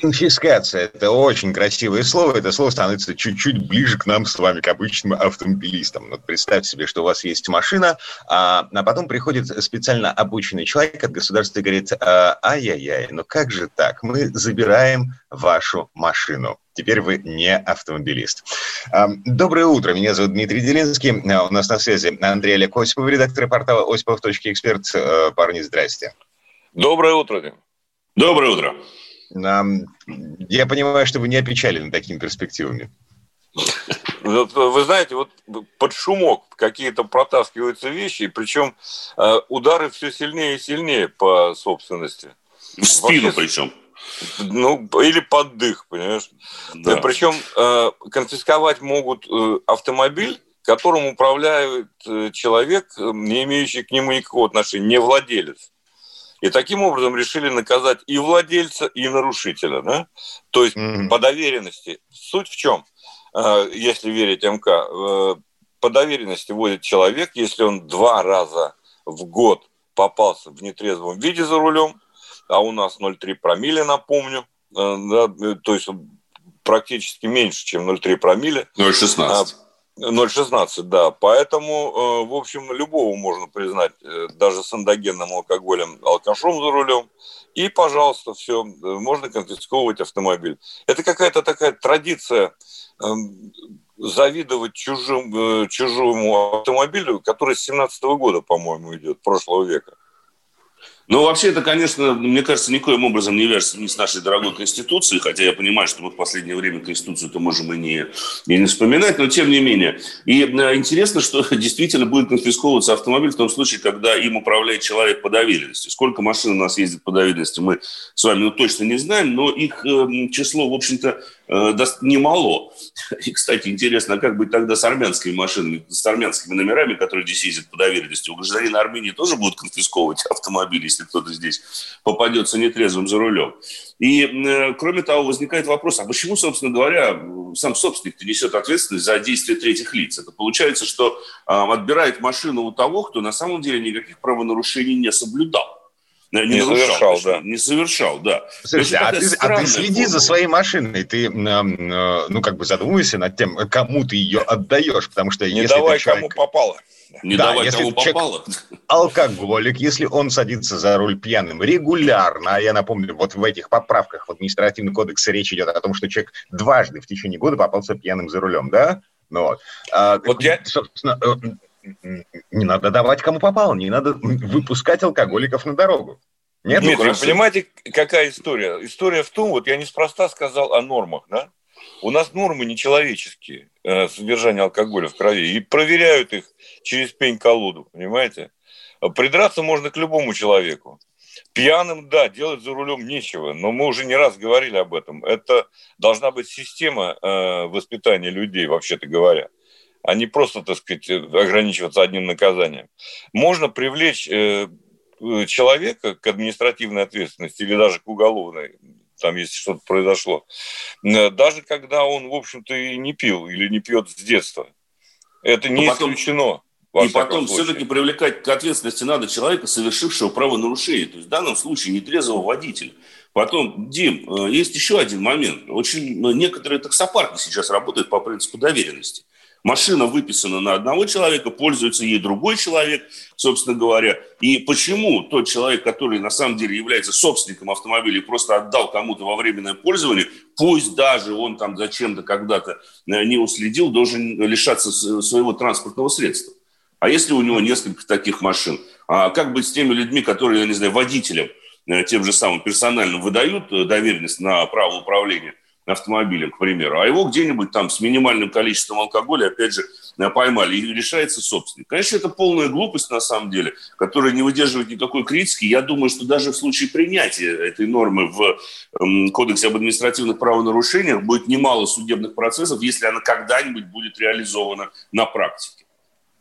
Конфискация – это очень красивое слово. Это слово становится чуть-чуть ближе к нам с вами, к обычным автомобилистам. Вот представьте себе, что у вас есть машина, а, а потом приходит специально обученный человек от государства и говорит, «А, ай-яй-яй, ну как же так? Мы забираем вашу машину. Теперь вы не автомобилист. А, доброе утро, меня зовут Дмитрий Делинский. А, у нас на связи Андрей Олег Осипов, редактор портала осипов.эксперт. А, Парни, здрасте. Доброе утро, Дим. Доброе утро. Я понимаю, что вы не опечалены такими перспективами. Вы знаете, вот под шумок какие-то протаскиваются вещи, причем э, удары все сильнее и сильнее по собственности. В спину Вообще, причем. Ну, или под дых, понимаешь? Да. Причем э, конфисковать могут э, автомобиль, которым управляет человек, не имеющий к нему никакого отношения, не владелец. И таким образом решили наказать и владельца, и нарушителя. Да? То есть mm-hmm. по доверенности. Суть в чем? Э, если верить МК, э, по доверенности вводит человек, если он два раза в год попался в нетрезвом виде за рулем, а у нас 0,3 промилле, напомню, э, да, то есть практически меньше, чем 0,3 промилле. 0,16. 0,16, да. Поэтому, в общем, любого можно признать даже с эндогенным алкоголем алкашом за рулем. И, пожалуйста, все, можно конфисковывать автомобиль. Это какая-то такая традиция Эм, завидовать чужим, э, чужому автомобилю, который с 17 -го года, по-моему, идет, прошлого века. Ну, вообще, это, конечно, мне кажется, никоим образом не вяжется ни с нашей дорогой Конституцией, хотя я понимаю, что мы в последнее время Конституцию-то можем и не, и не вспоминать, но тем не менее. И э, интересно, что действительно будет конфисковываться автомобиль в том случае, когда им управляет человек по доверенности. Сколько машин у нас ездит по доверенности, мы с вами ну, точно не знаем, но их э, число, в общем-то, немало. И, кстати, интересно, а как быть тогда с армянскими машинами, с армянскими номерами, которые здесь ездят по доверенности? У гражданина Армении тоже будут конфисковывать автомобили, если кто-то здесь попадется нетрезвым за рулем. И, э, кроме того, возникает вопрос, а почему, собственно говоря, сам собственник несет ответственность за действия третьих лиц? Это получается, что э, отбирает машину у того, кто на самом деле никаких правонарушений не соблюдал. Не, не совершал, да. Не совершал, да. Слушайте, а ты, а ты следи форма. за своей машиной, ты, э, ну, как бы задумывайся над тем, кому ты ее отдаешь, потому что не если давай человек... кому попало. Не да, давай если кому попало. Алкоголик, если он садится за руль пьяным регулярно, а я напомню, вот в этих поправках в административный кодекс речь идет о том, что человек дважды в течение года попался пьяным за рулем, да? Ну, вот. А, вот я... Собственно, э, не надо давать кому попало, не надо выпускать алкоголиков на дорогу. Нет, Нет вы понимаете, какая история? История в том, вот я неспроста сказал о нормах, да? У нас нормы нечеловеческие, э, содержание алкоголя в крови, и проверяют их через пень-колоду, понимаете? Придраться можно к любому человеку. Пьяным, да, делать за рулем нечего, но мы уже не раз говорили об этом. Это должна быть система э, воспитания людей, вообще-то говоря, а не просто, так сказать, ограничиваться одним наказанием. Можно привлечь э, человека к административной ответственности или даже к уголовной там, если что-то произошло. Э, даже когда он, в общем-то, и не пил или не пьет с детства. Это не потом, исключено. И потом все-таки привлекать к ответственности надо человека, совершившего правонарушение. То есть в данном случае нетрезвого водителя. Потом, Дим, э, есть еще один момент. Очень некоторые таксопарки сейчас работают по принципу доверенности. Машина выписана на одного человека, пользуется ей другой человек, собственно говоря. И почему тот человек, который на самом деле является собственником автомобиля и просто отдал кому-то во временное пользование, пусть даже он там зачем-то когда-то э, не уследил, должен лишаться своего транспортного средства? А если у него несколько таких машин? А как быть с теми людьми, которые, я не знаю, водителям, э, тем же самым персонально выдают э, доверенность на право управления – автомобилем, к примеру, а его где-нибудь там с минимальным количеством алкоголя, опять же, поймали, и решается собственник. Конечно, это полная глупость, на самом деле, которая не выдерживает никакой критики. Я думаю, что даже в случае принятия этой нормы в эм, Кодексе об административных правонарушениях будет немало судебных процессов, если она когда-нибудь будет реализована на практике.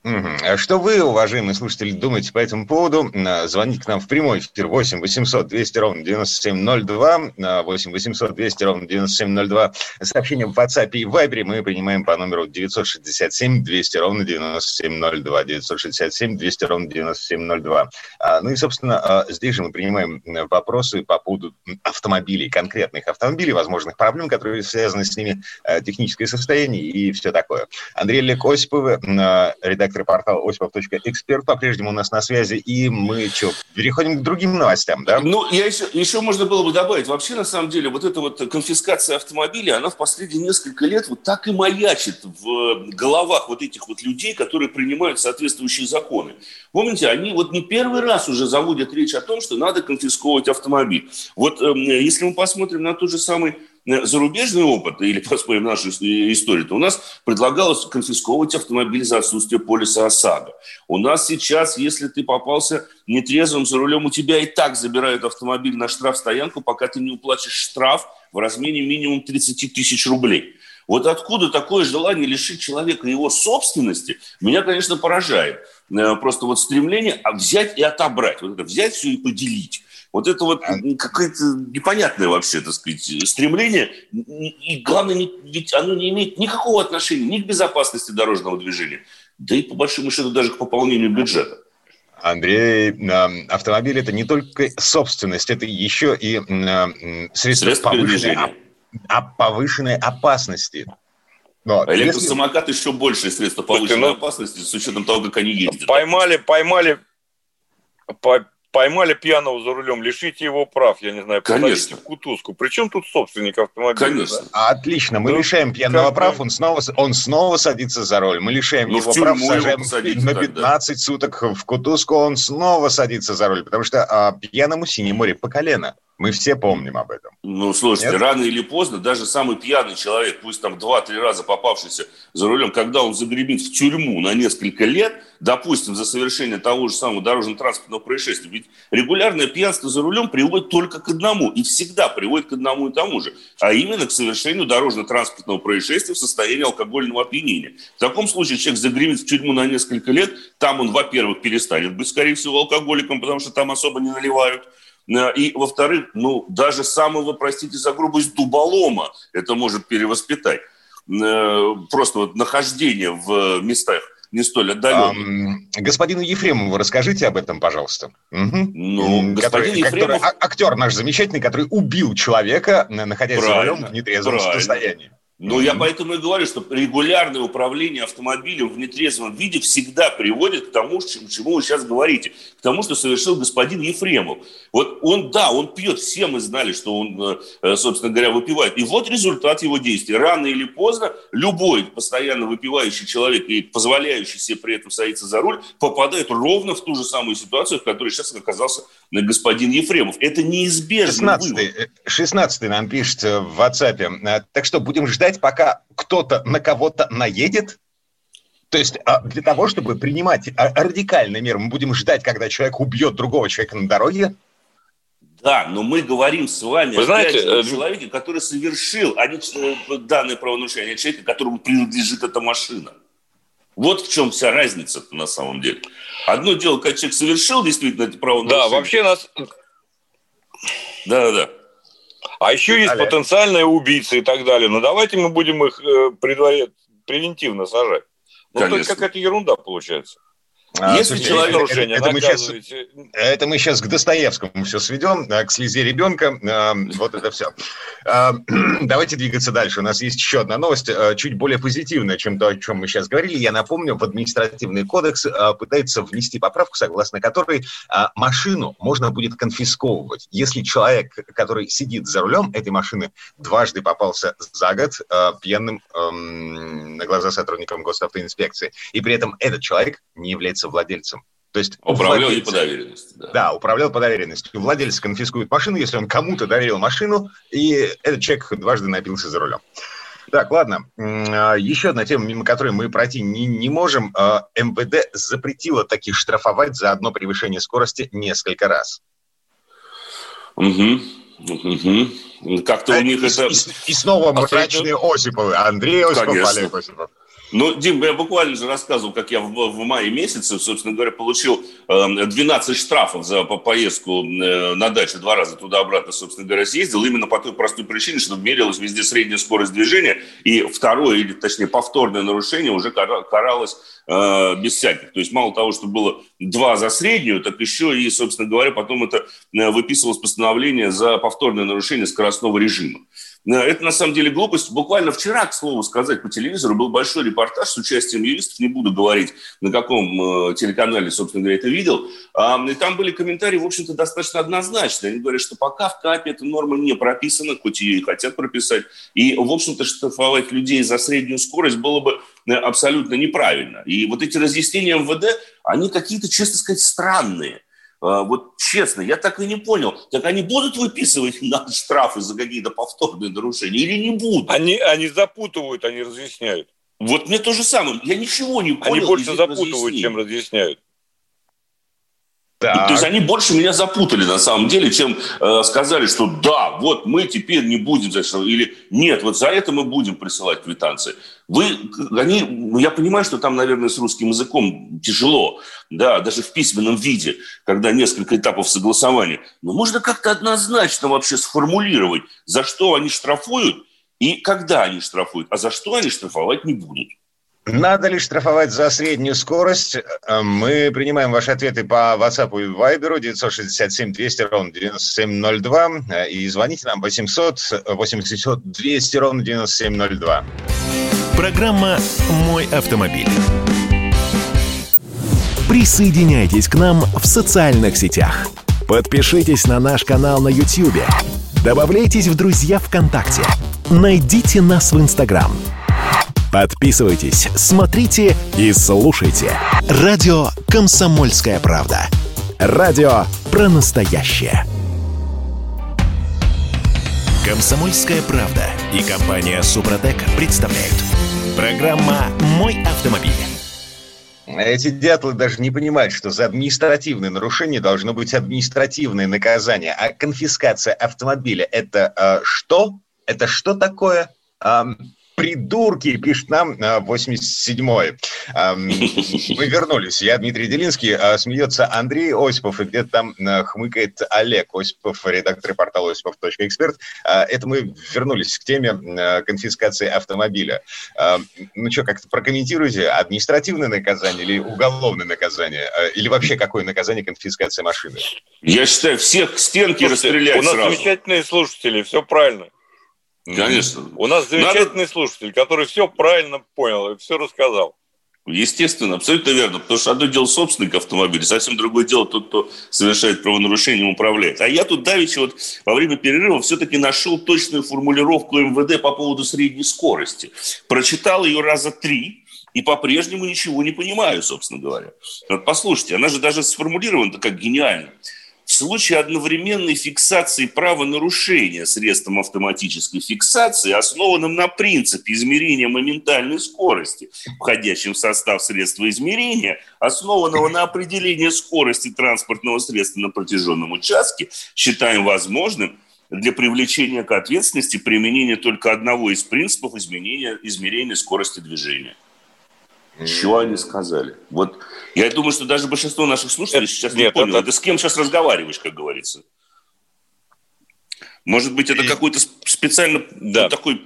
А что вы, уважаемые слушатели, думаете по этому поводу? Звоните к нам в прямой эфир 8 800 200 ровно 9702, 8 800 200 ровно 9702. Сообщение в WhatsApp и Viber мы принимаем по номеру 967 200 ровно 9702, 967 200 ровно 9702. А, ну и, собственно, а, здесь же мы принимаем вопросы по поводу автомобилей, конкретных автомобилей, возможных проблем, которые связаны с ними, техническое состояние и все такое. Андрей Олег Осипов, редактор редактор портала осипов.эксперт по-прежнему у нас на связи. И мы что, переходим к другим новостям, да? Ну, я еще, еще можно было бы добавить. Вообще, на самом деле, вот эта вот конфискация автомобилей, она в последние несколько лет вот так и маячит в головах вот этих вот людей, которые принимают соответствующие законы. Помните, они вот не первый раз уже заводят речь о том, что надо конфисковывать автомобиль. Вот э, если мы посмотрим на тот же самый Э, зарубежный опыт или посмотрим нашу историю, то у нас предлагалось конфисковывать автомобиль за отсутствие полиса ОСАГО. У нас сейчас, если ты попался нетрезвым за рулем, у тебя и так забирают автомобиль на штрафстоянку, пока ты не уплатишь штраф в размере минимум 30 тысяч рублей. Вот откуда такое желание лишить человека его собственности, меня, конечно, поражает. Э, просто вот стремление взять и отобрать. Вот это взять все и поделить. Вот это вот какое-то непонятное вообще, так сказать, стремление. И главное, ведь оно не имеет никакого отношения ни к безопасности дорожного движения, да и по большому счету даже к пополнению бюджета. Андрей, автомобиль это не только собственность, это еще и средство, средство повышенной, повышенной опасности. Но, а электросамокат если... еще большее средство повышенной опасности с учетом того, как они ездят. Поймали, поймали, поймали пьяного за рулем, лишите его прав, я не знаю, Конечно. в кутузку. Причем тут собственник автомобиля? Конечно. Да? Отлично, мы ну, лишаем пьяного прав, он снова, он снова садится за руль. Мы лишаем ну, его прав, сажаем на 15 тогда. суток в кутузку, он снова садится за руль, потому что а, пьяному синее море по колено. Мы все помним об этом. Ну, слушайте, Нет? рано или поздно даже самый пьяный человек, пусть там два-три раза попавшийся за рулем, когда он загремит в тюрьму на несколько лет, допустим, за совершение того же самого дорожно-транспортного происшествия, ведь регулярное пьянство за рулем приводит только к одному, и всегда приводит к одному и тому же, а именно к совершению дорожно-транспортного происшествия в состоянии алкогольного опьянения. В таком случае человек загремит в тюрьму на несколько лет, там он, во-первых, перестанет быть, скорее всего, алкоголиком, потому что там особо не наливают, и, во-вторых, ну, даже самого, простите за грубость, дуболома это может перевоспитать. Э, просто вот нахождение в местах не столь отдаленных. А, господину Ефремову расскажите об этом, пожалуйста. Угу. Ну, который, Ефремов... который, актер наш замечательный, который убил человека, находясь правильно, за рулем в нетрезвом правильно. состоянии. Но я поэтому и говорю, что регулярное управление автомобилем в нетрезвом виде всегда приводит к тому, чему вы сейчас говорите, к тому, что совершил господин Ефремов. Вот он, да, он пьет, все мы знали, что он, э, собственно говоря, выпивает. И вот результат его действий. Рано или поздно любой постоянно выпивающий человек и позволяющий себе при этом садиться за руль попадает ровно в ту же самую ситуацию, в которой сейчас оказался господин Ефремов. Это неизбежно. 16 16 нам пишет в WhatsApp. Так что будем ждать ждать, пока кто-то на кого-то наедет? То есть а, для того, чтобы принимать а, радикальные меры, мы будем ждать, когда человек убьет другого человека на дороге? Да, но мы говорим с вами Вы знаете, о э, человеке, который совершил а не, э, данное правонарушение, а человека, которому принадлежит эта машина. Вот в чем вся разница на самом деле. Одно дело, когда человек совершил действительно это правонарушение. Да, вообще нас... Да-да-да. А еще есть Олег. потенциальные убийцы и так далее. Но ну, давайте мы будем их э, предварительно, превентивно сажать. Ну, это какая-то ерунда получается. А, Если слушайте, человек это, это, мы сейчас, это мы сейчас к Достоевскому все сведем, а, к слезе ребенка, а, вот это все. Давайте двигаться дальше. У нас есть еще одна новость, чуть более позитивная, чем то, о чем мы сейчас говорили. Я напомню, в административный кодекс пытается внести поправку, согласно которой машину можно будет конфисковывать, если человек, который сидит за рулем этой машины, дважды попался за год пьяным на глаза сотрудникам госавтоинспекции, и при этом этот человек не является является владельцем. То есть управлял владельца, по доверенности. Да. да, управлял по доверенности. Владелец конфискует машину, если он кому-то доверил машину, и этот человек дважды напился за рулем. Так, ладно. А, еще одна тема, мимо которой мы пройти не, не можем. А, МВД запретило таких штрафовать за одно превышение скорости несколько раз. Угу. Угу. Как-то у них и, это... И, и снова мрачные Осиповы. Андрей Осипов, Конечно. Олег Осипов. Ну, Дим, я буквально же рассказывал, как я в, в мае месяце, собственно говоря, получил э, 12 штрафов за по поездку э, на дачу два раза туда-обратно, собственно говоря, съездил, именно по той простой причине, что мерилась везде средняя скорость движения, и второе, или точнее повторное нарушение уже каралось э, без всяких. То есть мало того, что было два за среднюю, так еще и, собственно говоря, потом это э, выписывалось постановление за повторное нарушение скоростного режима. Это на самом деле глупость. Буквально вчера, к слову сказать, по телевизору был большой репортаж с участием юристов. Не буду говорить, на каком э, телеканале, собственно говоря, это видел. И там были комментарии, в общем-то, достаточно однозначные. Они говорят, что пока в КАПе эта норма не прописана, хоть ее и хотят прописать. И, в общем-то, штрафовать людей за среднюю скорость было бы э, абсолютно неправильно. И вот эти разъяснения МВД, они какие-то, честно сказать, странные. А, вот честно, я так и не понял, так они будут выписывать нам штрафы за какие-то повторные нарушения или не будут? Они, они запутывают, они разъясняют. Вот мне то же самое. Я ничего не понял. Они больше запутывают, чем разъясняют. Так. То есть они больше меня запутали на самом деле, чем э, сказали, что да, вот мы теперь не будем за что, или нет, вот за это мы будем присылать квитанции. Вы, они, я понимаю, что там, наверное, с русским языком тяжело, да, даже в письменном виде, когда несколько этапов согласования. Но можно как-то однозначно вообще сформулировать, за что они штрафуют и когда они штрафуют, а за что они штрафовать не будут. Надо ли штрафовать за среднюю скорость? Э, мы принимаем ваши ответы по WhatsApp и Viber 967 200 ровно 9702 э, и звоните нам 800 800 200 ровно 9702. Программа «Мой автомобиль». Присоединяйтесь к нам в социальных сетях. Подпишитесь на наш канал на YouTube. Добавляйтесь в друзья ВКонтакте. Найдите нас в Инстаграм – Подписывайтесь, смотрите и слушайте. Радио «Комсомольская правда». Радио про настоящее. «Комсомольская правда» и компания «Супротек» представляют. Программа «Мой автомобиль». Эти дятлы даже не понимают, что за административное нарушение должно быть административное наказание. А конфискация автомобиля – это э, что? Это что такое? Придурки, пишет нам 87-й. Мы вернулись. Я Дмитрий Делинский. А, смеется Андрей Осипов, и где-то там а, хмыкает Олег Осипов, редактор портала осипов.эксперт. А, это мы вернулись к теме конфискации автомобиля. Ну что, как-то прокомментируйте, административное наказание или уголовное наказание? Или вообще какое наказание конфискации машины? Я считаю, всех стенки Слушайте, расстрелять У нас сразу. замечательные слушатели, все правильно. Конечно. У нас замечательный Надо... слушатель, который все правильно понял и все рассказал. Естественно, абсолютно верно. Потому что одно дело собственник автомобиля, совсем другое дело тот, кто совершает правонарушение, управляет. А я тут давеча вот во время перерыва все-таки нашел точную формулировку МВД по поводу средней скорости. Прочитал ее раза три, и по-прежнему ничего не понимаю, собственно говоря. Вот послушайте, она же даже сформулирована как гениально случае одновременной фиксации правонарушения средством автоматической фиксации, основанным на принципе измерения моментальной скорости, входящем в состав средства измерения, основанного на определении скорости транспортного средства на протяженном участке, считаем возможным для привлечения к ответственности применение только одного из принципов изменения, измерения скорости движения. Что они сказали? Вот я думаю, что даже большинство наших слушателей это, сейчас нет, не понял. Это... Ты с кем сейчас разговариваешь, как говорится? Может быть, это какой-то специально да. вот такой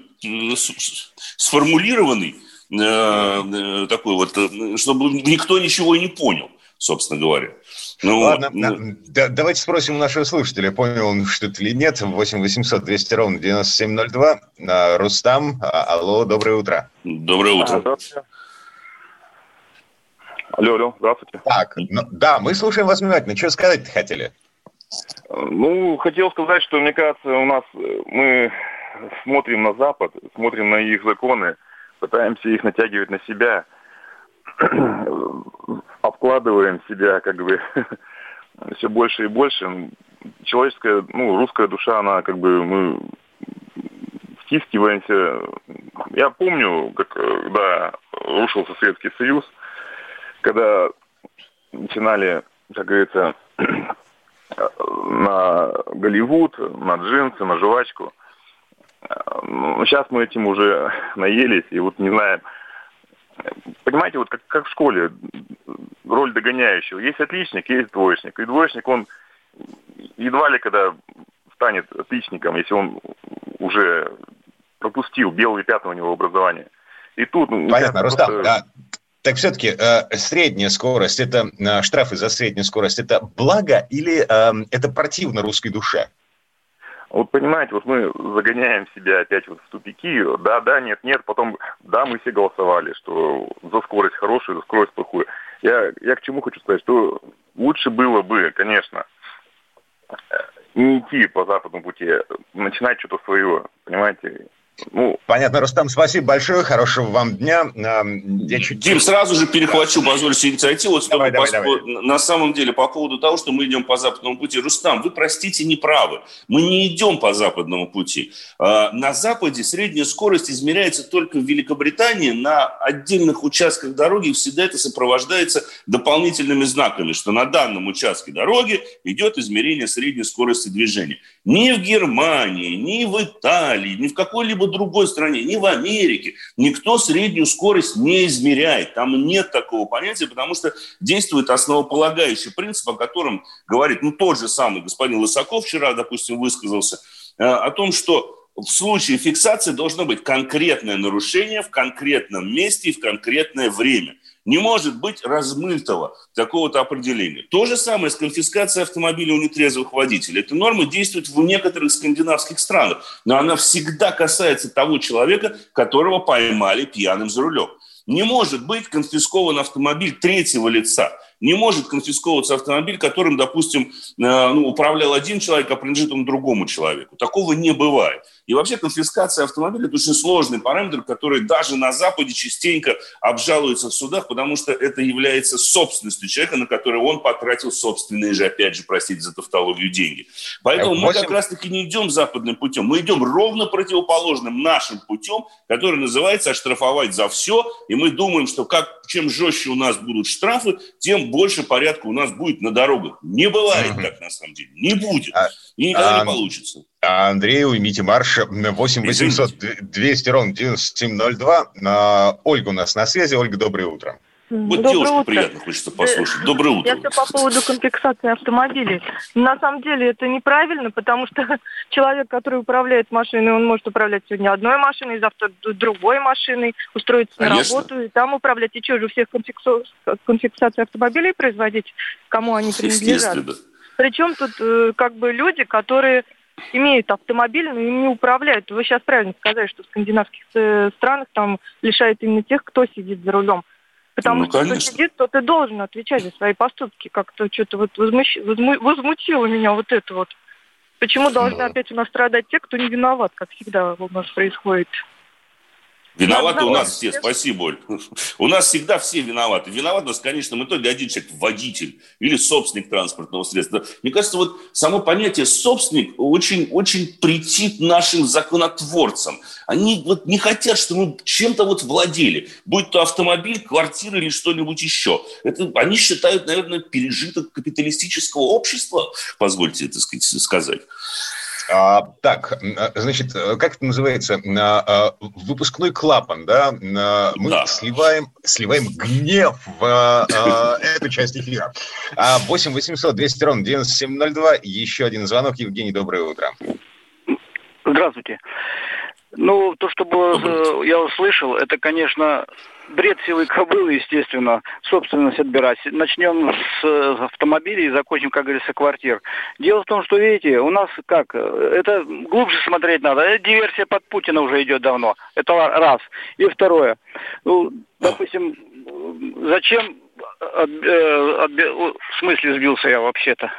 сформулированный э, э, такой вот, э, чтобы никто ничего и не понял, собственно говоря. Ну, Ладно, ну... Да, давайте спросим у нашего слушателя, понял он что-то или нет. 8 800 200 ровно 9702. Рустам, а, алло, доброе утро. Доброе утро. А, Алло, алло, здравствуйте. Так, ну, да, мы слушаем вас внимательно. Что сказать хотели? Ну, хотел сказать, что, мне кажется, у нас э, мы смотрим на Запад, смотрим на их законы, пытаемся их натягивать на себя, обкладываем себя как бы все больше и больше. Человеческая, ну, русская душа, она как бы, мы втискиваемся. Я помню, как, когда рушился Советский Союз – когда начинали, как говорится, на Голливуд, на джинсы, на жвачку. Ну, сейчас мы этим уже наелись, и вот не знаем, понимаете, вот как, как в школе, роль догоняющего. Есть отличник, есть двоечник. И двоечник, он едва ли когда станет отличником, если он уже пропустил белые пятна у него образование. И тут... Ну, Понятно, Рустам, просто... да. Так все-таки э, средняя скорость, это э, штрафы за среднюю скорость, это благо или э, это противно русской душе? Вот понимаете, вот мы загоняем себя опять вот в тупики, да, да, нет, нет, потом, да, мы все голосовали, что за скорость хорошую, за скорость плохую. Я, я к чему хочу сказать, что лучше было бы, конечно, не идти по западному пути, а начинать что-то свое, понимаете, ну, Понятно, Рустам, спасибо большое, хорошего вам дня. Я чуть... Дим, сразу же перехвачу, да. позвольте инициативу. Вот, давай, давай, давай. На самом деле, по поводу того, что мы идем по западному пути. Рустам, вы, простите, не правы. Мы не идем по западному пути. А, на Западе средняя скорость измеряется только в Великобритании. На отдельных участках дороги всегда это сопровождается дополнительными знаками, что на данном участке дороги идет измерение средней скорости движения. Ни в Германии, ни в Италии, ни в какой-либо другой стране, ни в Америке никто среднюю скорость не измеряет. Там нет такого понятия, потому что действует основополагающий принцип, о котором говорит ну, тот же самый господин Лысаков вчера, допустим, высказался, э, о том, что в случае фиксации должно быть конкретное нарушение в конкретном месте и в конкретное время. Не может быть размытого такого-то определения. То же самое с конфискацией автомобиля у нетрезвых водителей. Эта норма действует в некоторых скандинавских странах, но она всегда касается того человека, которого поймали пьяным за рулем. Не может быть конфискован автомобиль третьего лица – не может конфисковываться автомобиль, которым, допустим, э, ну, управлял один человек, а принадлежит он другому человеку. Такого не бывает. И вообще конфискация автомобиля – это очень сложный параметр, который даже на Западе частенько обжалуется в судах, потому что это является собственностью человека, на который он потратил собственные же, опять же, простите за тавтологию, деньги. Поэтому 8... мы как раз-таки не идем западным путем, мы идем ровно противоположным нашим путем, который называется оштрафовать за все, и мы думаем, что как, чем жестче у нас будут штрафы, тем больше порядка у нас будет на дорогах. Не бывает так, на самом деле. Не будет. А, и никогда а, не получится. А Андрей, уймите марш. 8 800 200 ровно 9702. А, Ольга у нас на связи. Ольга, доброе утро. Вот Доброе девушку утро. приятно хочется послушать. Доброе утро. Я все по поводу комплексации автомобилей. На самом деле это неправильно, потому что человек, который управляет машиной, он может управлять сегодня одной машиной, завтра другой машиной, устроиться Конечно. на работу и там управлять. И что же, у всех конфиксация автомобилей производить, кому они принадлежат? Причем тут э, как бы люди, которые имеют автомобиль, но им не управляют. Вы сейчас правильно сказали, что в скандинавских э, странах там лишают именно тех, кто сидит за рулем. Потому ну, что конечно. кто сидит, то ты должен отвечать за свои поступки. Как-то что-то вот возмущ... возмутило меня вот это вот. Почему должны ну. опять у нас страдать те, кто не виноват, как всегда у нас происходит? Виноваты у нас все, спасибо, Оль. У нас всегда все виноваты. Виноват у нас, конечно, в итоге один человек, водитель или собственник транспортного средства. Мне кажется, вот само понятие собственник очень, очень претит нашим законотворцам. Они вот не хотят, чтобы мы чем-то вот владели, будь то автомобиль, квартира или что-нибудь еще. Это, они считают, наверное, пережиток капиталистического общества, позвольте это сказать. А, так, значит, как это называется? А, выпускной клапан, да? Мы да. сливаем, сливаем гнев в а, эту часть эфира. 8 800 200 ровно 9702. Еще один звонок. Евгений, доброе утро. Здравствуйте. Ну, то, что было, я услышал, это, конечно, бред силы кобылы, естественно, собственность отбирать. Начнем с автомобилей и закончим, как говорится, квартир. Дело в том, что, видите, у нас как, это глубже смотреть надо. Это диверсия под Путина уже идет давно. Это раз. И второе. Ну, допустим, зачем отби, отби, в смысле сбился я вообще-то?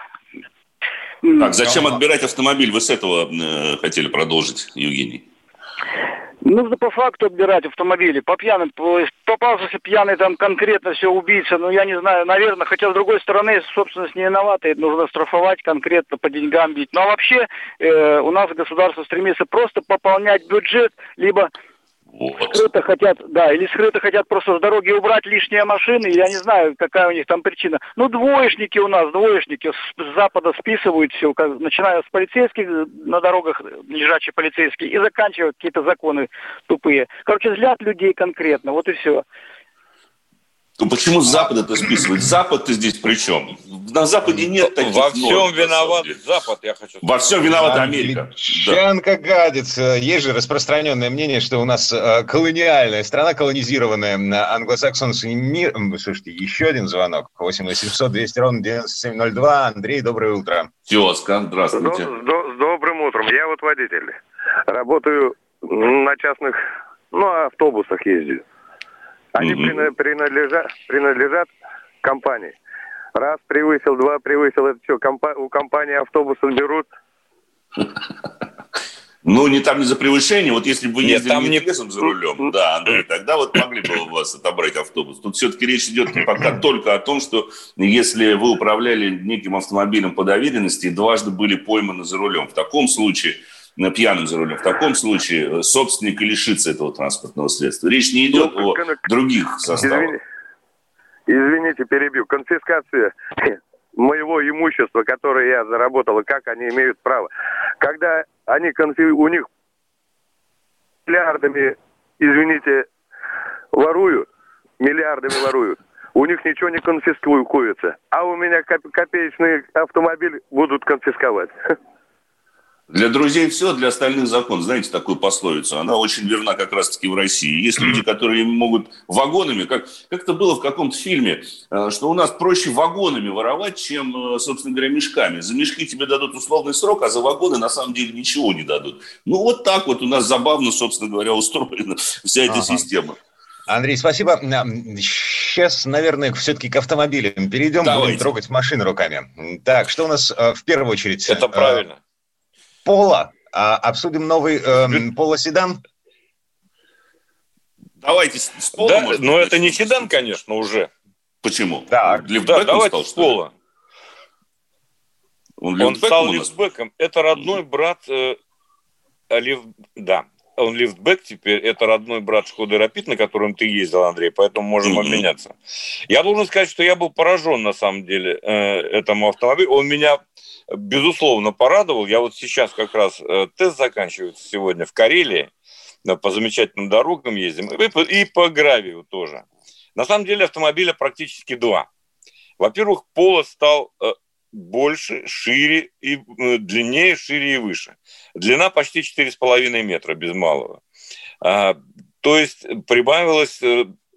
Так, зачем отбирать автомобиль? Вы с этого э, хотели продолжить, Евгений? Нужно по факту отбирать автомобили. По пьяным, попался пьяный там конкретно все убийца, ну я не знаю, наверное, хотя с другой стороны, собственность не виновата, нужно штрафовать конкретно по деньгам бить. Ну а вообще э, у нас государство стремится просто пополнять бюджет, либо вот. Скрыто хотят, да, или скрыто хотят просто с дороги убрать лишние машины, я не знаю, какая у них там причина. Ну, двоечники у нас, двоечники с запада списывают все, как, начиная с полицейских на дорогах, лежачие полицейские, и заканчивая какие-то законы тупые. Короче, злят людей конкретно, вот и все. Ну почему Запад это списывает? Запад-то здесь при чем? На Западе нет таких Во всем норм, виноват Запад, я хочу сказать. Во всем виновата Америка. Чанка да. гадится. Есть же распространенное мнение, что у нас э, колониальная страна, колонизированная англосаксонский мир. Слушайте, еще один звонок. 8 800 200 ровно 9702. Андрей, доброе утро. Тезка, здравствуйте. С, с добрым утром. Я вот водитель. Работаю на частных ну, автобусах ездию. Они mm-hmm. принадлежат, принадлежат компании. Раз превысил, два превысил, это все, компа- у компании автобусы берут. Ну, не там не за превышение. Вот если бы вы ездили Нет, не лесом за рулем, да, Андрей, тогда вот могли бы у вас отобрать автобус. Тут все-таки речь идет пока только о том, что если вы управляли неким автомобилем по доверенности и дважды были пойманы за рулем, в таком случае пьяным за рулем. В таком случае э, собственник и лишится этого транспортного средства. Речь не идет ну, о других составах. Извини, извините, перебью. Конфискация моего имущества, которое я заработал, и как они имеют право. Когда они конфи... у них миллиардами, извините, воруют, миллиардами воруют, у них ничего не конфискуется, а у меня копеечный автомобиль будут конфисковать. Для друзей все, для остальных закон. Знаете такую пословицу? Она очень верна как раз-таки в России. Есть люди, которые могут вагонами, как, как это было в каком-то фильме, э, что у нас проще вагонами воровать, чем, э, собственно говоря, мешками. За мешки тебе дадут условный срок, а за вагоны на самом деле ничего не дадут. Ну вот так вот у нас забавно, собственно говоря, устроена вся эта ага. система. Андрей, спасибо. Сейчас, наверное, все-таки к автомобилям перейдем. Давайте. Будем трогать машины руками. Так, что у нас э, в первую очередь? Это правильно. Пола. А, обсудим новый э, Пола-седан? Давайте с Пола. Да, но ну, это не седан, конечно, уже. Почему? Так, да, давайте с Пола. Он, он стал лифтбеком. Это родной брат э, лиф... да, он лифтбэк теперь, это родной брат Шкоды Рапид, на котором ты ездил, Андрей, поэтому можем mm-hmm. обменяться. Я должен сказать, что я был поражен, на самом деле, э, этому автомобилю. Он меня безусловно, порадовал. Я вот сейчас как раз э, тест заканчивается сегодня в Карелии, по замечательным дорогам ездим, и по, и по гравию тоже. На самом деле автомобиля практически два. Во-первых, полос стал э, больше, шире и э, длиннее, шире и выше. Длина почти 4,5 метра без малого. А, то есть прибавилось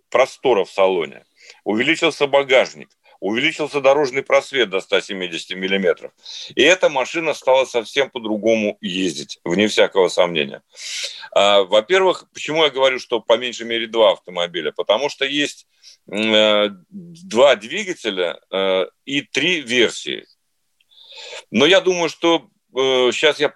простора в салоне. Увеличился багажник увеличился дорожный просвет до 170 миллиметров. И эта машина стала совсем по-другому ездить, вне всякого сомнения. А, во-первых, почему я говорю, что по меньшей мере два автомобиля? Потому что есть э, два двигателя э, и три версии. Но я думаю, что сейчас э, я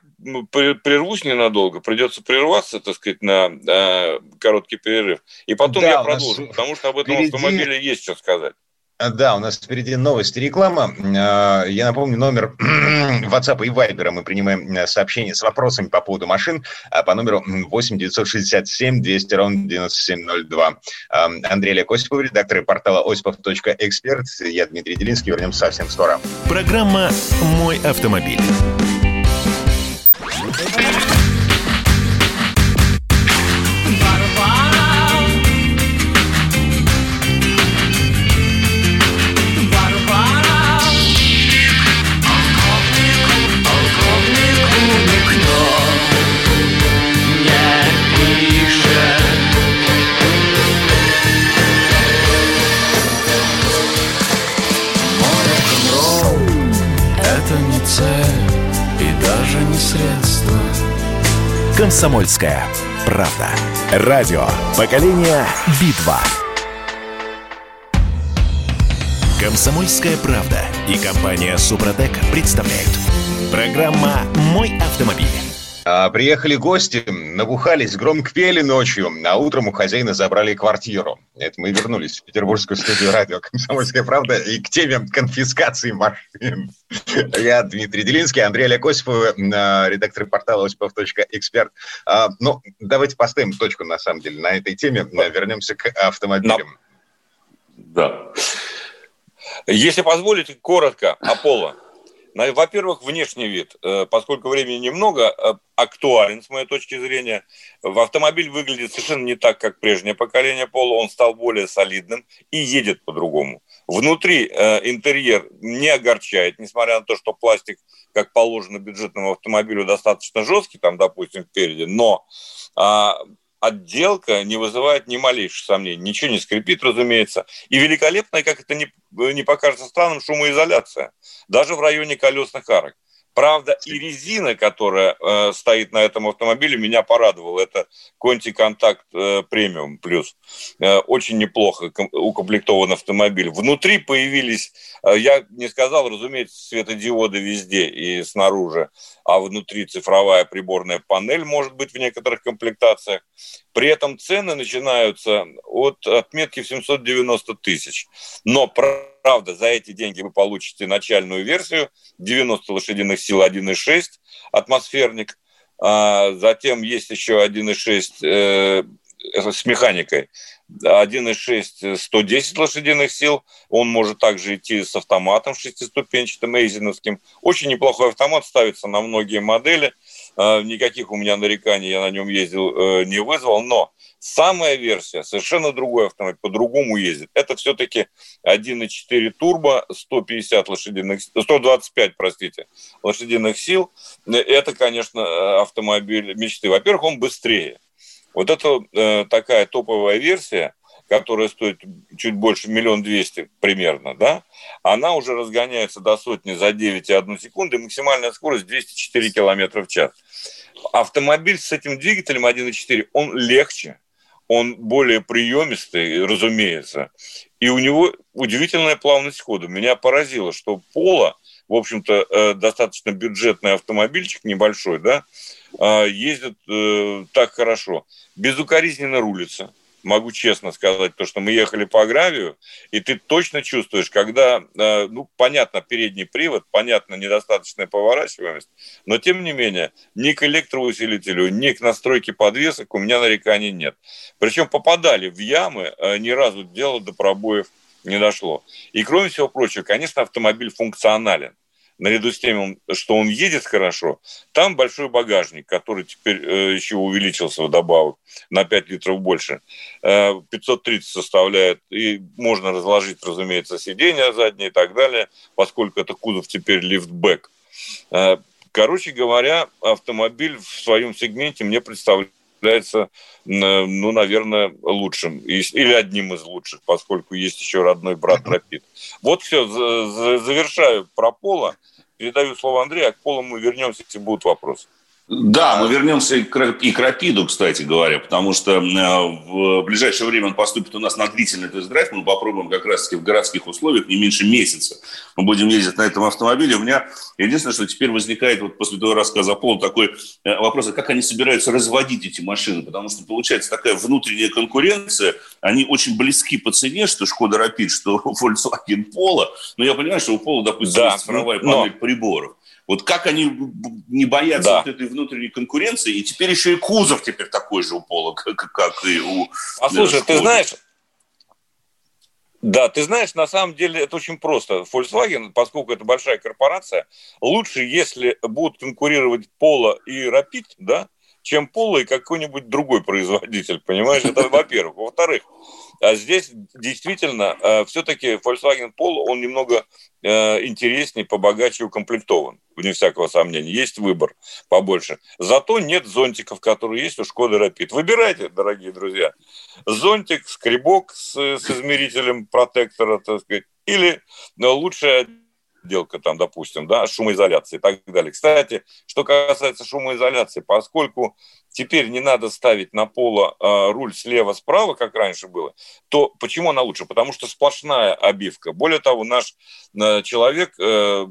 прервусь ненадолго, придется прерваться, так сказать, на короткий перерыв. И потом да, я продолжу, потому что об этом впереди... автомобиле есть что сказать. Да, у нас впереди новости реклама. А, я напомню, номер WhatsApp и Viber мы принимаем э, сообщения с вопросами по поводу машин а, по номеру 8 967 200 ровно 9702. Андрей Олег Осипов, редактор портала осипов.эксперт. Я Дмитрий Делинский. Вернемся совсем скоро. Программа «Мой автомобиль». «Комсомольская правда». Радио «Поколение Битва». «Комсомольская правда» и компания «Супротек» представляют. Программа «Мой автомобиль». А, приехали гости, набухались, громко пели ночью, а утром у хозяина забрали квартиру. Это мы вернулись в петербургскую студию радио «Комсомольская правда» и к теме конфискации машин. Я Дмитрий Делинский, Андрей Олег Осипов, а, редактор портала осипов.эксперт. А, ну, давайте поставим точку, на самом деле, на этой теме. Вернемся к автомобилям. Да. Если позволите, коротко, Аполло. Во-первых, внешний вид. Э, поскольку времени немного, э, актуален, с моей точки зрения. Автомобиль выглядит совершенно не так, как прежнее поколение Пола. Он стал более солидным и едет по-другому. Внутри э, интерьер не огорчает, несмотря на то, что пластик, как положено бюджетному автомобилю, достаточно жесткий, там, допустим, впереди, но а, отделка не вызывает ни малейших сомнений. Ничего не скрипит, разумеется. И великолепная, как это не, не покажется странным, шумоизоляция. Даже в районе колесных арок. Правда, и резина, которая э, стоит на этом автомобиле, меня порадовала. Это Conti Contact э, Premium Plus. Э, очень неплохо укомплектован автомобиль. Внутри появились, э, я не сказал, разумеется, светодиоды везде и снаружи, а внутри цифровая приборная панель может быть в некоторых комплектациях. При этом цены начинаются от отметки в 790 тысяч. Но правда, за эти деньги вы получите начальную версию 90 лошадиных сил 1.6 атмосферник. А затем есть еще 1.6 э, с механикой. 1.6 110 лошадиных сил. Он может также идти с автоматом шестиступенчатым, эйзеновским. Очень неплохой автомат, ставится на многие модели. А, никаких у меня нареканий я на нем ездил э, не вызвал. Но самая версия, совершенно другой автомобиль, по-другому ездит. Это все-таки 1.4 турбо, 150 лошадиных, 125, простите, лошадиных сил. Это, конечно, автомобиль мечты. Во-первых, он быстрее. Вот это э, такая топовая версия, которая стоит чуть больше миллион двести примерно, да, она уже разгоняется до сотни за 9,1 секунды, максимальная скорость 204 километра в час. Автомобиль с этим двигателем 1.4, он легче, он более приемистый, разумеется, и у него удивительная плавность хода. Меня поразило, что Пола, в общем-то, э, достаточно бюджетный автомобильчик небольшой, да, э, ездит э, так хорошо, безукоризненно рулится – могу честно сказать, то, что мы ехали по гравию, и ты точно чувствуешь, когда, э, ну, понятно, передний привод, понятно, недостаточная поворачиваемость, но, тем не менее, ни к электроусилителю, ни к настройке подвесок у меня нареканий нет. Причем попадали в ямы, э, ни разу дело до пробоев не дошло. И, кроме всего прочего, конечно, автомобиль функционален наряду с тем, что он едет хорошо, там большой багажник, который теперь э, еще увеличился вдобавок на 5 литров больше. Э, 530 составляет, и можно разложить, разумеется, сиденья задние и так далее, поскольку это кузов теперь лифтбэк. Э, короче говоря, автомобиль в своем сегменте мне представляет является, ну, наверное, лучшим или одним из лучших, поскольку есть еще родной брат Рапид. Вот все, завершаю про Пола. Передаю слово Андрею, а к Полу мы вернемся, если будут вопросы. Да, мы вернемся и к Рапиду, кстати говоря, потому что э, в ближайшее время он поступит у нас на длительный тест-драйв. Мы попробуем как раз-таки в городских условиях не меньше месяца. Мы будем ездить на этом автомобиле. У меня единственное, что теперь возникает вот после того рассказа Пола такой э, вопрос, а как они собираются разводить эти машины? Потому что получается такая внутренняя конкуренция. Они очень близки по цене, что Шкода Рапид, что Volkswagen Polo. Но я понимаю, что у Пола, допустим, да, есть цифровая панель но... приборов. Вот как они не боятся да. вот этой внутренней конкуренции, и теперь еще и кузов теперь такой же у Пола, как, как и у А слушай, ты знаешь, да, ты знаешь, на самом деле это очень просто. Volkswagen, поскольку это большая корпорация, лучше, если будут конкурировать Пола и Rapid, да, чем Пола и какой-нибудь другой производитель, понимаешь? Это во-первых. Во-вторых, а здесь действительно э, все-таки Volkswagen Polo, он немного э, интереснее, побогаче укомплектован, вне всякого сомнения. Есть выбор побольше. Зато нет зонтиков, которые есть у Шкоды Rapid. Выбирайте, дорогие друзья. Зонтик, скребок с, с измерителем протектора, так сказать, или ну, отделка там, допустим, да, шумоизоляции и так далее. Кстати, что касается шумоизоляции, поскольку теперь не надо ставить на поло э, руль слева-справа, как раньше было, то почему она лучше? Потому что сплошная обивка. Более того, наш э, человек э,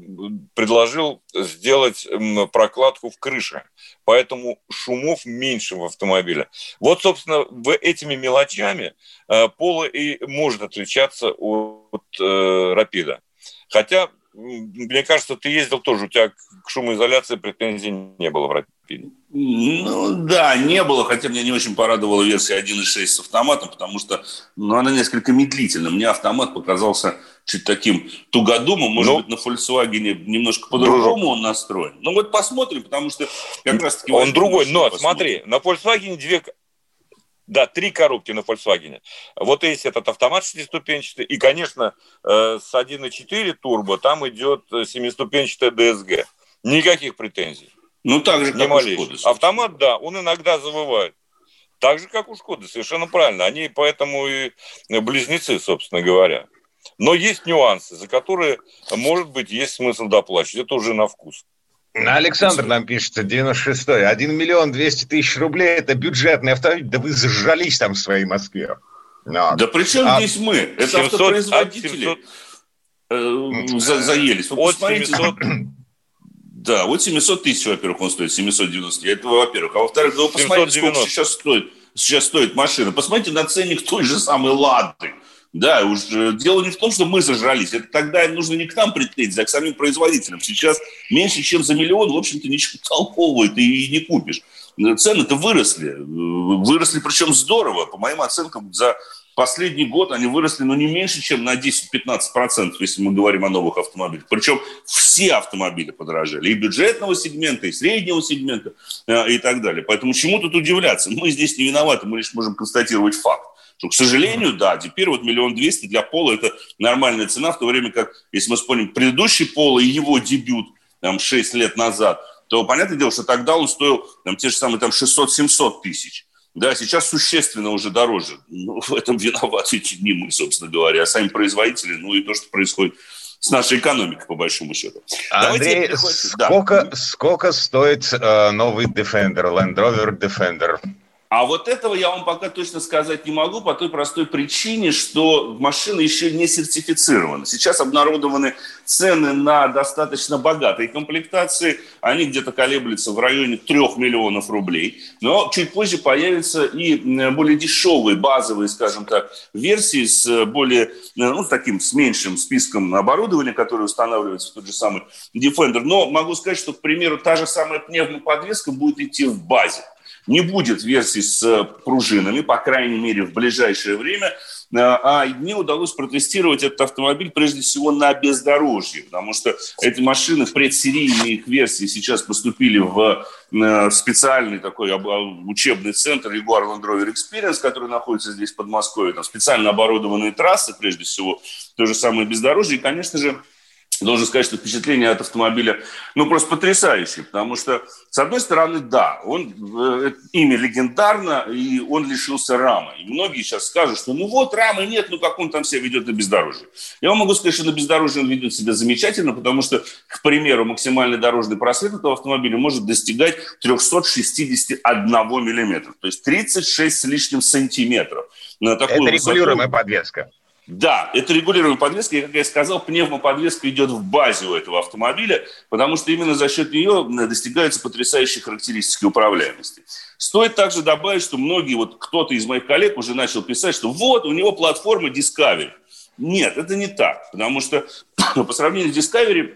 предложил сделать э, прокладку в крыше, поэтому шумов меньше в автомобиле. Вот, собственно, в этими мелочами э, поло и может отличаться от э, рапида. Хотя мне кажется, ты ездил тоже, у тебя к шумоизоляции претензий не было в Рапиде. Ну да, не было, хотя меня не очень порадовала версия 1.6 с автоматом, потому что ну, она несколько медлительна. Мне автомат показался чуть таким тугодумом. Может ну, быть, на Volkswagen немножко по-другому он настроен. Ну вот посмотрим, потому что как раз таки... Он другой, но посмотрим. смотри, на Volkswagen две... Да, три коробки на Volkswagen. Вот есть этот автомат шестиступенчатый. И, конечно, э, с 1.4 турбо там идет семиступенчатая DSG. Никаких претензий. Ну, так же, как у Шкоды. Автомат, да, он иногда завывает. Так же, как у Шкоды, совершенно правильно. Они поэтому и близнецы, собственно говоря. Но есть нюансы, за которые, может быть, есть смысл доплачивать. Это уже на вкус. Александр нам пишет, 96-й. 1 миллион 200 тысяч рублей – это бюджетный автомобиль. Да вы зажались там в своей Москве. Но. Да при чем а здесь мы? Это 700, автопроизводители 700... э, за, заелись. Вы посмотрите, 700... Да, вот 700 тысяч, во-первых, он стоит, 790. Это, во-первых. А во-вторых, да вы посмотрите, 790. сколько сейчас стоит, сейчас стоит машина. Посмотрите на ценник той же самой «Лады». Да, уж э, дело не в том, что мы зажрались. Это тогда нужно не к нам претензии, а к самим производителям. Сейчас меньше, чем за миллион, в общем-то, ничего толкового ты и не купишь. Цены-то выросли. Выросли, причем здорово. По моим оценкам, за последний год они выросли ну, не меньше, чем на 10-15%, если мы говорим о новых автомобилях. Причем все автомобили подорожали. И бюджетного сегмента, и среднего сегмента, э, и так далее. Поэтому чему тут удивляться? Мы здесь не виноваты, мы лишь можем констатировать факт. Что, к сожалению, да, теперь вот миллион двести для Пола это нормальная цена, в то время как, если мы вспомним предыдущий Пола и его дебют там, 6 лет назад, то понятное дело, что тогда он стоил там, те же самые там, 600-700 тысяч. Да, сейчас существенно уже дороже. Ну, в этом виноваты не мы, собственно говоря, а сами производители, ну и то, что происходит с нашей экономикой, по большому счету. Андрей, сколько, да. сколько стоит э, новый Defender, Land Rover Defender? А вот этого я вам пока точно сказать не могу по той простой причине, что машина еще не сертифицирована. Сейчас обнародованы цены на достаточно богатые комплектации. Они где-то колеблются в районе 3 миллионов рублей. Но чуть позже появятся и более дешевые, базовые, скажем так, версии с более, ну, с таким, с меньшим списком оборудования, которое устанавливается в тот же самый Defender. Но могу сказать, что, к примеру, та же самая пневмоподвеска будет идти в базе. Не будет версий с э, пружинами, по крайней мере, в ближайшее время. Э, а мне удалось протестировать этот автомобиль прежде всего на бездорожье, потому что эти машины в предсерийные их версии сейчас поступили в э, специальный такой учебный центр Jaguar Land Rover Experience, который находится здесь в Подмосковье. Там специально оборудованные трассы, прежде всего, то же самое бездорожье. И, конечно же, должен сказать, что впечатление от автомобиля, ну, просто потрясающее, потому что, с одной стороны, да, он, э, имя легендарно, и он лишился рамы. И многие сейчас скажут, что ну вот, рамы нет, ну как он там себя ведет на бездорожье. Я вам могу сказать, что на бездорожье он ведет себя замечательно, потому что, к примеру, максимальный дорожный просвет этого автомобиля может достигать 361 миллиметра, то есть 36 с лишним сантиметров. На такую Это регулируемая высоту. подвеска. Да, это регулируемая подвеска, и, как я сказал, пневмоподвеска идет в базе у этого автомобиля, потому что именно за счет нее достигаются потрясающие характеристики управляемости. Стоит также добавить, что многие, вот кто-то из моих коллег уже начал писать, что вот, у него платформа Discovery. Нет, это не так, потому что по сравнению с Discovery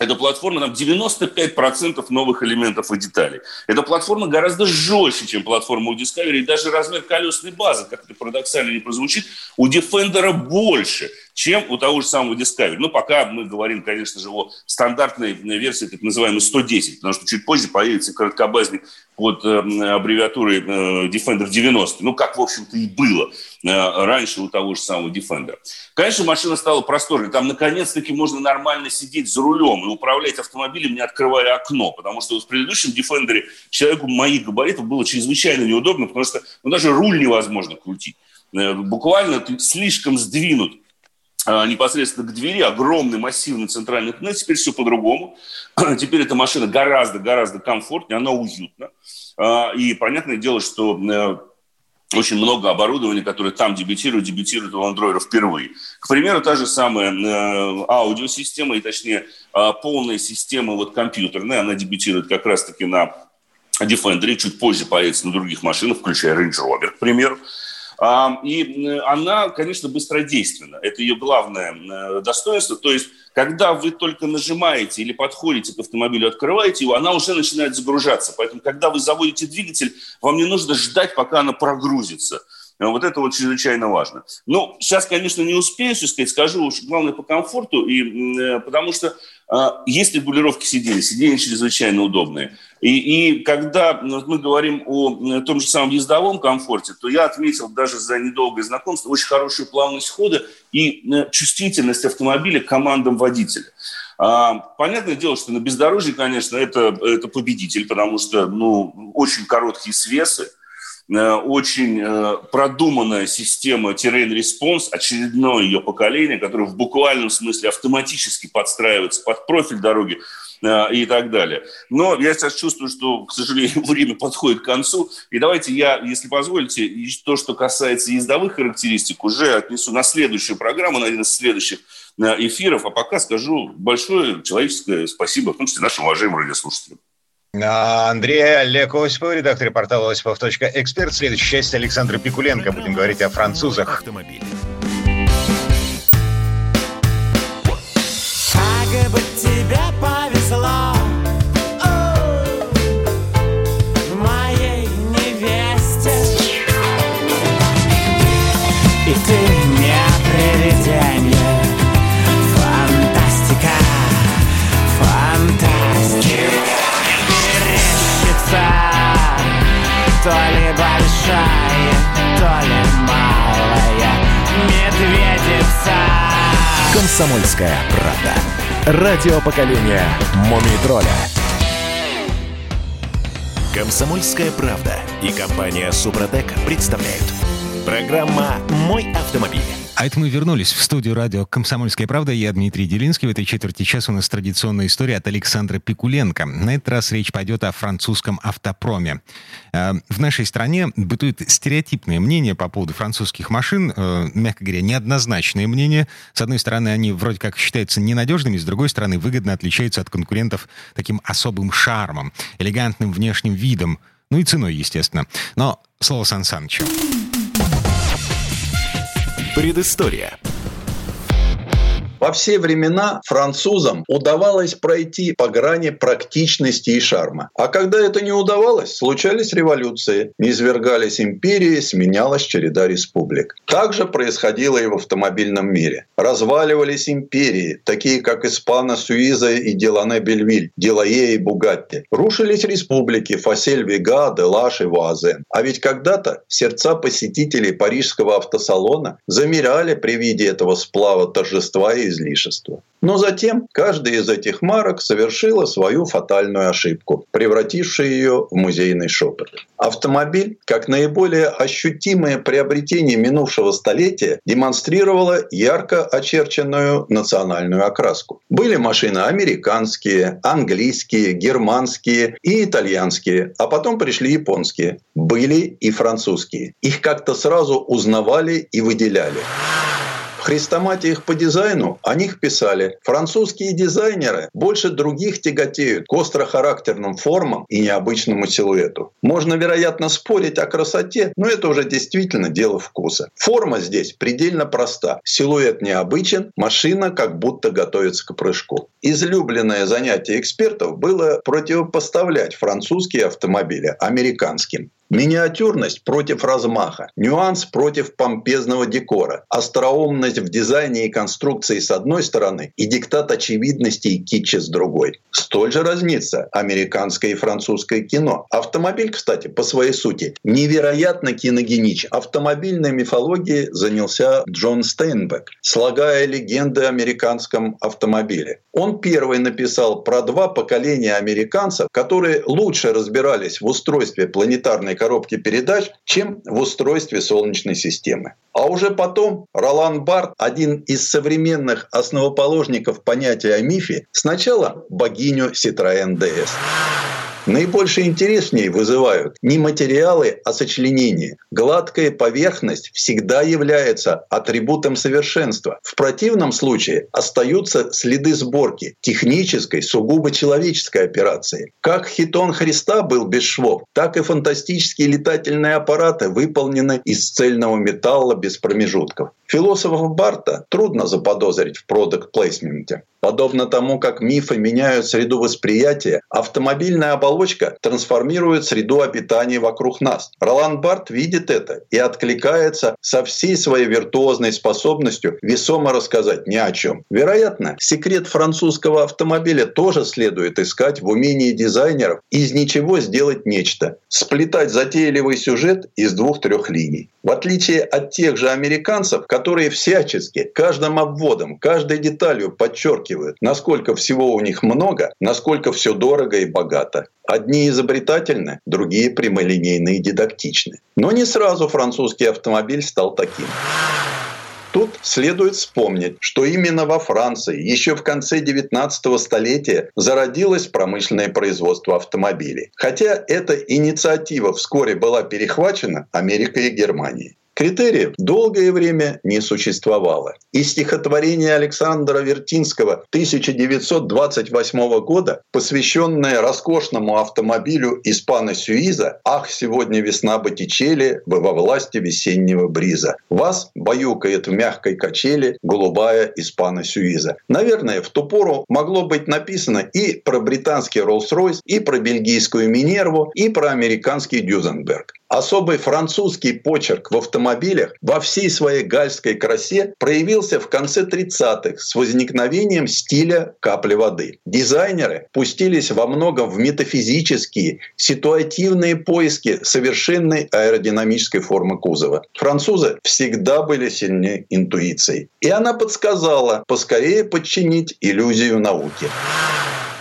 эта платформа, там 95% новых элементов и деталей. Эта платформа гораздо жестче, чем платформа у Discovery. И даже размер колесной базы, как это парадоксально не прозвучит, у Defender больше чем у того же самого Discovery. Ну, пока мы говорим, конечно же, о стандартной версии, так называемой 110, потому что чуть позже появится короткобазник под э, аббревиатурой э, Defender 90. Ну, как, в общем-то, и было э, раньше у того же самого Defender. Конечно, машина стала просторной. Там, наконец-таки, можно нормально сидеть за рулем и управлять автомобилем, не открывая окно. Потому что в предыдущем Defender человеку моих габаритов было чрезвычайно неудобно, потому что ну, даже руль невозможно крутить. Буквально ты слишком сдвинут непосредственно к двери, огромный массивный центральный туннель, теперь все по-другому. Теперь эта машина гораздо-гораздо комфортнее, она уютна. А, и понятное дело, что э, очень много оборудования, которое там дебютирует, дебютирует у Land впервые. К примеру, та же самая э, аудиосистема, и точнее полная система вот компьютерная, она дебютирует как раз-таки на Defender, чуть позже появится на других машинах, включая Range Rover, к примеру. И она, конечно, быстродейственна. Это ее главное э, достоинство. То есть, когда вы только нажимаете или подходите к автомобилю, открываете его, она уже начинает загружаться. Поэтому, когда вы заводите двигатель, вам не нужно ждать, пока она прогрузится. Вот это вот чрезвычайно важно. Ну, сейчас, конечно, не успею, так сказать, скажу главное по комфорту, и, потому что есть регулировки сидений, сиденья чрезвычайно удобные. И, и когда мы говорим о том же самом ездовом комфорте, то я отметил даже за недолгое знакомство очень хорошую плавность хода и чувствительность автомобиля к командам водителя. А, понятное дело, что на бездорожье, конечно, это, это победитель, потому что ну, очень короткие свесы, Э, очень э, продуманная система Terrain Response, очередное ее поколение, которое в буквальном смысле автоматически подстраивается под профиль дороги э, и так далее. Но я сейчас чувствую, что, к сожалению, время подходит к концу. И давайте я, если позволите, то, что касается ездовых характеристик, уже отнесу на следующую программу, на один из следующих эфиров. А пока скажу большое человеческое спасибо, в том числе нашим уважаемым радиослушателям. Андрей Олег Осипов, редактор портала осипов.эксперт. Следующая часть Александра Пикуленко. Будем говорить о французах. Автомобиль. То ли большая, то ли малая медведица. Комсомольская правда. Радио поколения Мумий тролля. Комсомольская правда и компания Супротек представляют. Программа «Мой автомобиль». А это мы вернулись в студию радио «Комсомольская правда». Я Дмитрий Делинский. В этой четверти часа у нас традиционная история от Александра Пикуленко. На этот раз речь пойдет о французском автопроме. Э, в нашей стране бытует стереотипное мнение по поводу французских машин, э, мягко говоря, неоднозначное мнение. С одной стороны, они вроде как считаются ненадежными, с другой стороны, выгодно отличаются от конкурентов таким особым шармом, элегантным внешним видом, ну и ценой, естественно. Но слово Сан Санычу. Предыстория. Во все времена французам удавалось пройти по грани практичности и шарма. А когда это не удавалось, случались революции, низвергались империи, сменялась череда республик. Так же происходило и в автомобильном мире. Разваливались империи, такие как Испана, Суиза и Делане Бельвиль, Делае и Бугатти. Рушились республики Фасель, Вега, Делаш и Вуазен. А ведь когда-то сердца посетителей парижского автосалона замирали при виде этого сплава торжества и излишества. Но затем каждая из этих марок совершила свою фатальную ошибку, превратившую ее в музейный шепот. Автомобиль, как наиболее ощутимое приобретение минувшего столетия, демонстрировала ярко очерченную национальную окраску. Были машины американские, английские, германские и итальянские, а потом пришли японские. Были и французские. Их как-то сразу узнавали и выделяли. В хрестоматиях по дизайну о них писали «Французские дизайнеры больше других тяготеют к острохарактерным формам и необычному силуэту». Можно, вероятно, спорить о красоте, но это уже действительно дело вкуса. Форма здесь предельно проста. Силуэт необычен, машина как будто готовится к прыжку. Излюбленное занятие экспертов было противопоставлять французские автомобили американским. Миниатюрность против размаха, нюанс против помпезного декора, остроумность в дизайне и конструкции с одной стороны и диктат очевидности и китча с другой. Столь же разнится американское и французское кино. Автомобиль, кстати, по своей сути, невероятно киногеничен. Автомобильной мифологией занялся Джон Стейнбек, слагая легенды о американском автомобиле. Он первый написал про два поколения американцев, которые лучше разбирались в устройстве планетарной коробки передач, чем в устройстве Солнечной системы. А уже потом Ролан Барт, один из современных основоположников понятия о мифе, сначала богиню Citroën DS. Наибольший интерес в ней вызывают не материалы, а сочленения. Гладкая поверхность всегда является атрибутом совершенства. В противном случае остаются следы сборки, технической, сугубо человеческой операции. Как хитон Христа был без швов, так и фантастические летательные аппараты выполнены из цельного металла без промежутков. Философов Барта трудно заподозрить в продукт плейсменте. Подобно тому, как мифы меняют среду восприятия, автомобильная оболочка трансформирует среду обитания вокруг нас. Ролан Барт видит это и откликается со всей своей виртуозной способностью весомо рассказать ни о чем. Вероятно, секрет французского автомобиля тоже следует искать в умении дизайнеров из ничего сделать нечто, сплетать затейливый сюжет из двух-трех линий. В отличие от тех же американцев, которые всячески, каждым обводом, каждой деталью подчеркивают, насколько всего у них много, насколько все дорого и богато. Одни изобретательны, другие прямолинейны и дидактичны. Но не сразу французский автомобиль стал таким. Тут следует вспомнить, что именно во Франции еще в конце 19 столетия зародилось промышленное производство автомобилей. Хотя эта инициатива вскоре была перехвачена Америкой и Германией. Критериев долгое время не существовало. И стихотворение Александра Вертинского 1928 года, посвященное роскошному автомобилю Испана Сюиза «Ах, сегодня весна Боттичелли, вы во власти весеннего бриза». Вас баюкает в мягкой качели голубая Испана Сюиза. Наверное, в ту пору могло быть написано и про британский Роллс-Ройс, и про бельгийскую Минерву, и про американский Дюзенберг. Особый французский почерк в автомобилях во всей своей гальской красе проявился в конце 30-х с возникновением стиля капли воды. Дизайнеры пустились во многом в метафизические, ситуативные поиски совершенной аэродинамической формы кузова. Французы всегда были сильнее интуицией. И она подсказала поскорее подчинить иллюзию науки.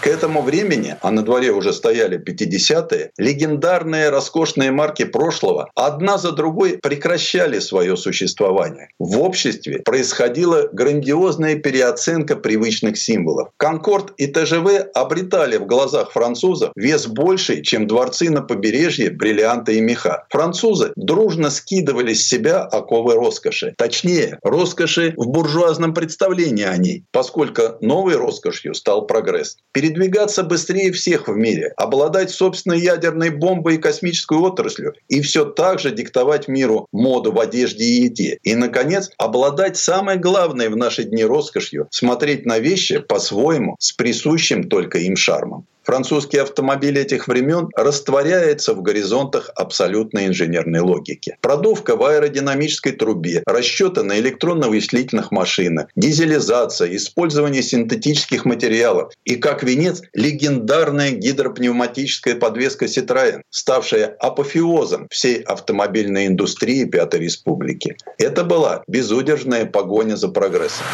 К этому времени, а на дворе уже стояли 50-е, легендарные роскошные марки прошлого одна за другой прекращали свое существование. В обществе происходила грандиозная переоценка привычных символов. Конкорд и ТЖВ обретали в глазах французов вес больший, чем дворцы на побережье, бриллианты и меха. Французы дружно скидывали с себя оковы роскоши. Точнее, роскоши в буржуазном представлении о ней, поскольку новой роскошью стал прогресс. Перед передвигаться быстрее всех в мире, обладать собственной ядерной бомбой и космической отраслью, и все так же диктовать миру моду в одежде и еде. И, наконец, обладать самой главной в наши дни роскошью – смотреть на вещи по-своему, с присущим только им шармом. Французский автомобиль этих времен растворяется в горизонтах абсолютной инженерной логики. Продувка в аэродинамической трубе, расчеты на электронно-вычислительных машинах, дизелизация, использование синтетических материалов и, как венец, легендарная гидропневматическая подвеска Citroën, ставшая апофеозом всей автомобильной индустрии Пятой Республики. Это была безудержная погоня за прогрессом.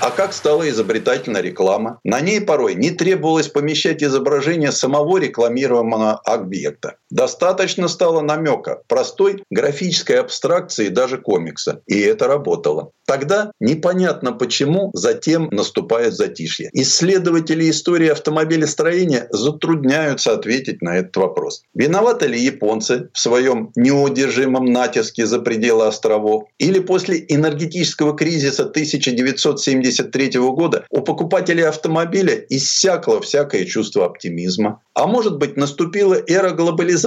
А как стала изобретательна реклама? На ней порой не требовалось помещать изображение самого рекламируемого объекта. Достаточно стало намека простой графической абстракции даже комикса. И это работало. Тогда непонятно почему затем наступает затишье. Исследователи истории автомобилестроения затрудняются ответить на этот вопрос. Виноваты ли японцы в своем неудержимом натиске за пределы островов? Или после энергетического кризиса 1973 года у покупателей автомобиля иссякло всякое чувство оптимизма? А может быть наступила эра глобализации,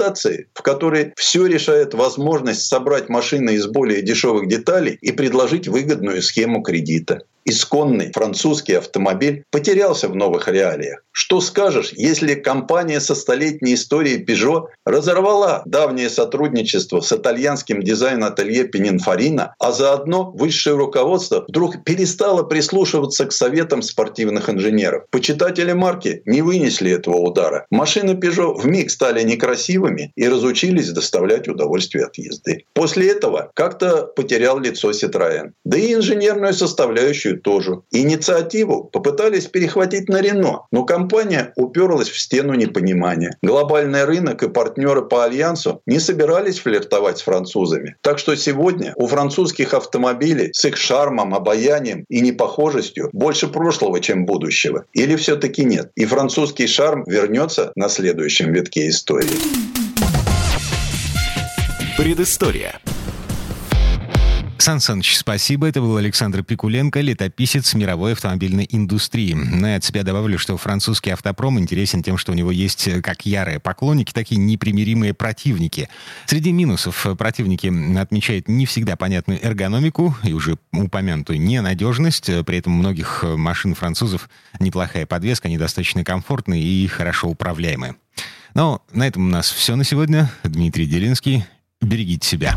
в которой все решает возможность собрать машины из более дешевых деталей и предложить выгодную схему кредита исконный французский автомобиль потерялся в новых реалиях. Что скажешь, если компания со столетней историей Peugeot разорвала давнее сотрудничество с итальянским дизайн-ателье Пининфорина, а заодно высшее руководство вдруг перестало прислушиваться к советам спортивных инженеров? Почитатели марки не вынесли этого удара. Машины Peugeot вмиг стали некрасивыми и разучились доставлять удовольствие от езды. После этого как-то потерял лицо Citroën. Да и инженерную составляющую Францию тоже. Инициативу попытались перехватить на Рено, но компания уперлась в стену непонимания. Глобальный рынок и партнеры по альянсу не собирались флиртовать с французами. Так что сегодня у французских автомобилей с их шармом, обаянием и непохожестью больше прошлого, чем будущего. Или все-таки нет? И французский шарм вернется на следующем витке истории. Предыстория. Сан Саныч, спасибо. Это был Александр Пикуленко, летописец мировой автомобильной индустрии. Но я от себя добавлю, что французский автопром интересен тем, что у него есть э, как ярые поклонники, так и непримиримые противники. Среди минусов противники отмечают не всегда понятную эргономику и уже упомянутую ненадежность. При этом у многих машин французов неплохая подвеска, они достаточно комфортные и хорошо управляемые. Но на этом у нас все на сегодня. Дмитрий Делинский. Берегите себя.